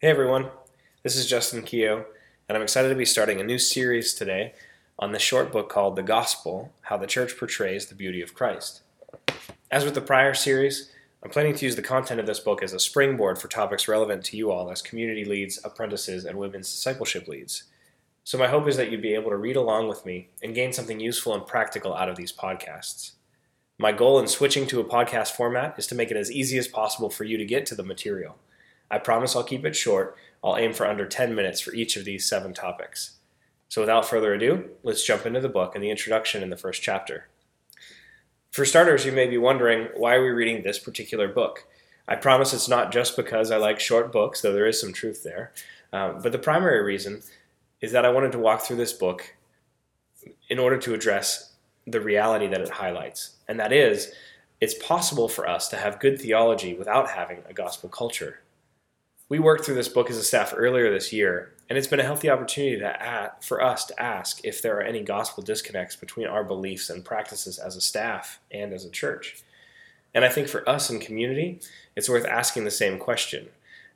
Hey everyone, this is Justin Keogh, and I'm excited to be starting a new series today on the short book called The Gospel How the Church Portrays the Beauty of Christ. As with the prior series, I'm planning to use the content of this book as a springboard for topics relevant to you all as community leads, apprentices, and women's discipleship leads. So, my hope is that you'd be able to read along with me and gain something useful and practical out of these podcasts. My goal in switching to a podcast format is to make it as easy as possible for you to get to the material. I promise I'll keep it short. I'll aim for under 10 minutes for each of these seven topics. So, without further ado, let's jump into the book and the introduction in the first chapter. For starters, you may be wondering why are we reading this particular book? I promise it's not just because I like short books, though there is some truth there. Um, but the primary reason is that I wanted to walk through this book in order to address the reality that it highlights. And that is, it's possible for us to have good theology without having a gospel culture. We worked through this book as a staff earlier this year, and it's been a healthy opportunity to for us to ask if there are any gospel disconnects between our beliefs and practices as a staff and as a church. And I think for us in community, it's worth asking the same question,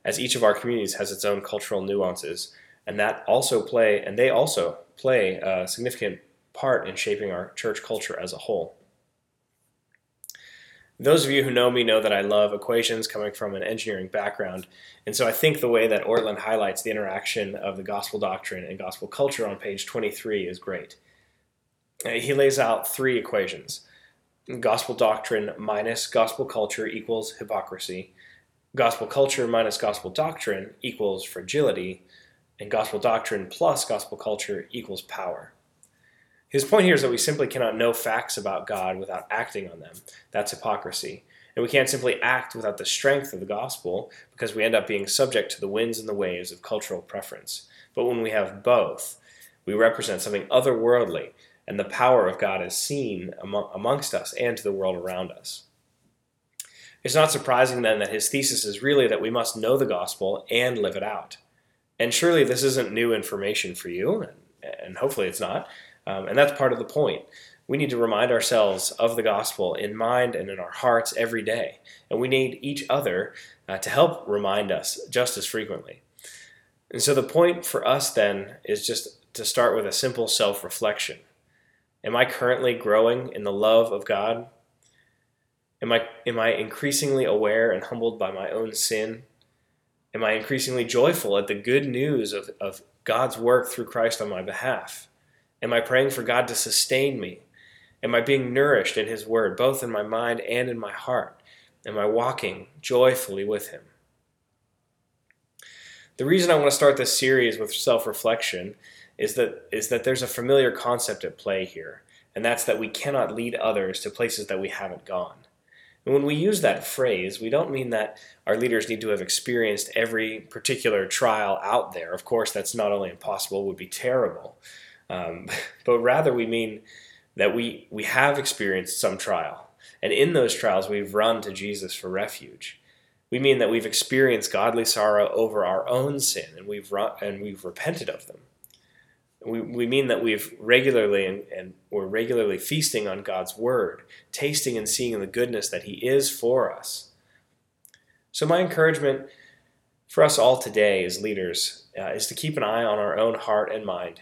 as each of our communities has its own cultural nuances, and that also play and they also play a significant part in shaping our church culture as a whole. Those of you who know me know that I love equations coming from an engineering background. And so I think the way that Ortlund highlights the interaction of the gospel doctrine and gospel culture on page 23 is great. Uh, he lays out three equations gospel doctrine minus gospel culture equals hypocrisy, gospel culture minus gospel doctrine equals fragility, and gospel doctrine plus gospel culture equals power. His point here is that we simply cannot know facts about God without acting on them. That's hypocrisy. And we can't simply act without the strength of the gospel because we end up being subject to the winds and the waves of cultural preference. But when we have both, we represent something otherworldly, and the power of God is seen among, amongst us and to the world around us. It's not surprising then that his thesis is really that we must know the gospel and live it out. And surely this isn't new information for you, and, and hopefully it's not. Um, and that's part of the point. We need to remind ourselves of the gospel in mind and in our hearts every day. And we need each other uh, to help remind us just as frequently. And so the point for us then is just to start with a simple self reflection. Am I currently growing in the love of God? Am I, am I increasingly aware and humbled by my own sin? Am I increasingly joyful at the good news of, of God's work through Christ on my behalf? Am I praying for God to sustain me? Am I being nourished in His Word, both in my mind and in my heart? Am I walking joyfully with Him? The reason I want to start this series with self reflection is that, is that there's a familiar concept at play here, and that's that we cannot lead others to places that we haven't gone. And when we use that phrase, we don't mean that our leaders need to have experienced every particular trial out there. Of course, that's not only impossible, it would be terrible. Um, but rather, we mean that we, we have experienced some trial. And in those trials, we've run to Jesus for refuge. We mean that we've experienced godly sorrow over our own sin and we've, run, and we've repented of them. We, we mean that we've regularly and, and we're regularly feasting on God's word, tasting and seeing the goodness that He is for us. So, my encouragement for us all today as leaders uh, is to keep an eye on our own heart and mind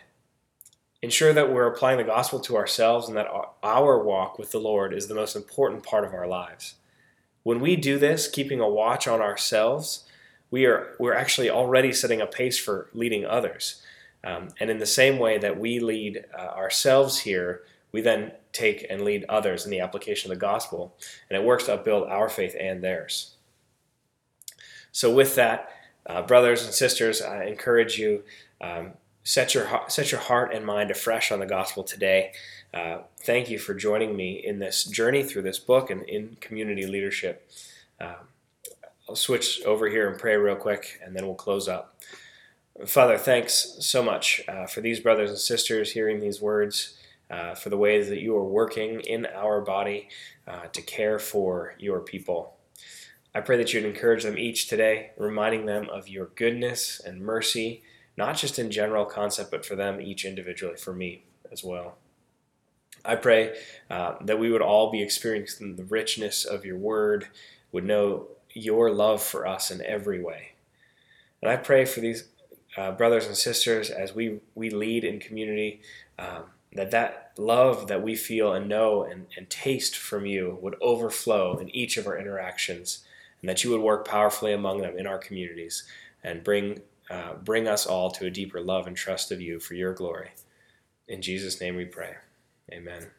Ensure that we're applying the gospel to ourselves and that our walk with the Lord is the most important part of our lives. When we do this, keeping a watch on ourselves, we are we're actually already setting a pace for leading others. Um, and in the same way that we lead uh, ourselves here, we then take and lead others in the application of the gospel, and it works to upbuild our faith and theirs. So, with that, uh, brothers and sisters, I encourage you um, set your set your heart and mind afresh on the gospel today. Uh, thank you for joining me in this journey through this book and in community leadership. Uh, I'll switch over here and pray real quick, and then we'll close up. Father, thanks so much uh, for these brothers and sisters hearing these words, uh, for the ways that you are working in our body uh, to care for your people. I pray that you'd encourage them each today, reminding them of your goodness and mercy not just in general concept, but for them each individually, for me as well. I pray uh, that we would all be experiencing the richness of your word, would know your love for us in every way. And I pray for these uh, brothers and sisters as we, we lead in community, um, that that love that we feel and know and, and taste from you would overflow in each of our interactions, and that you would work powerfully among them in our communities and bring, uh, bring us all to a deeper love and trust of you for your glory. In Jesus' name we pray. Amen.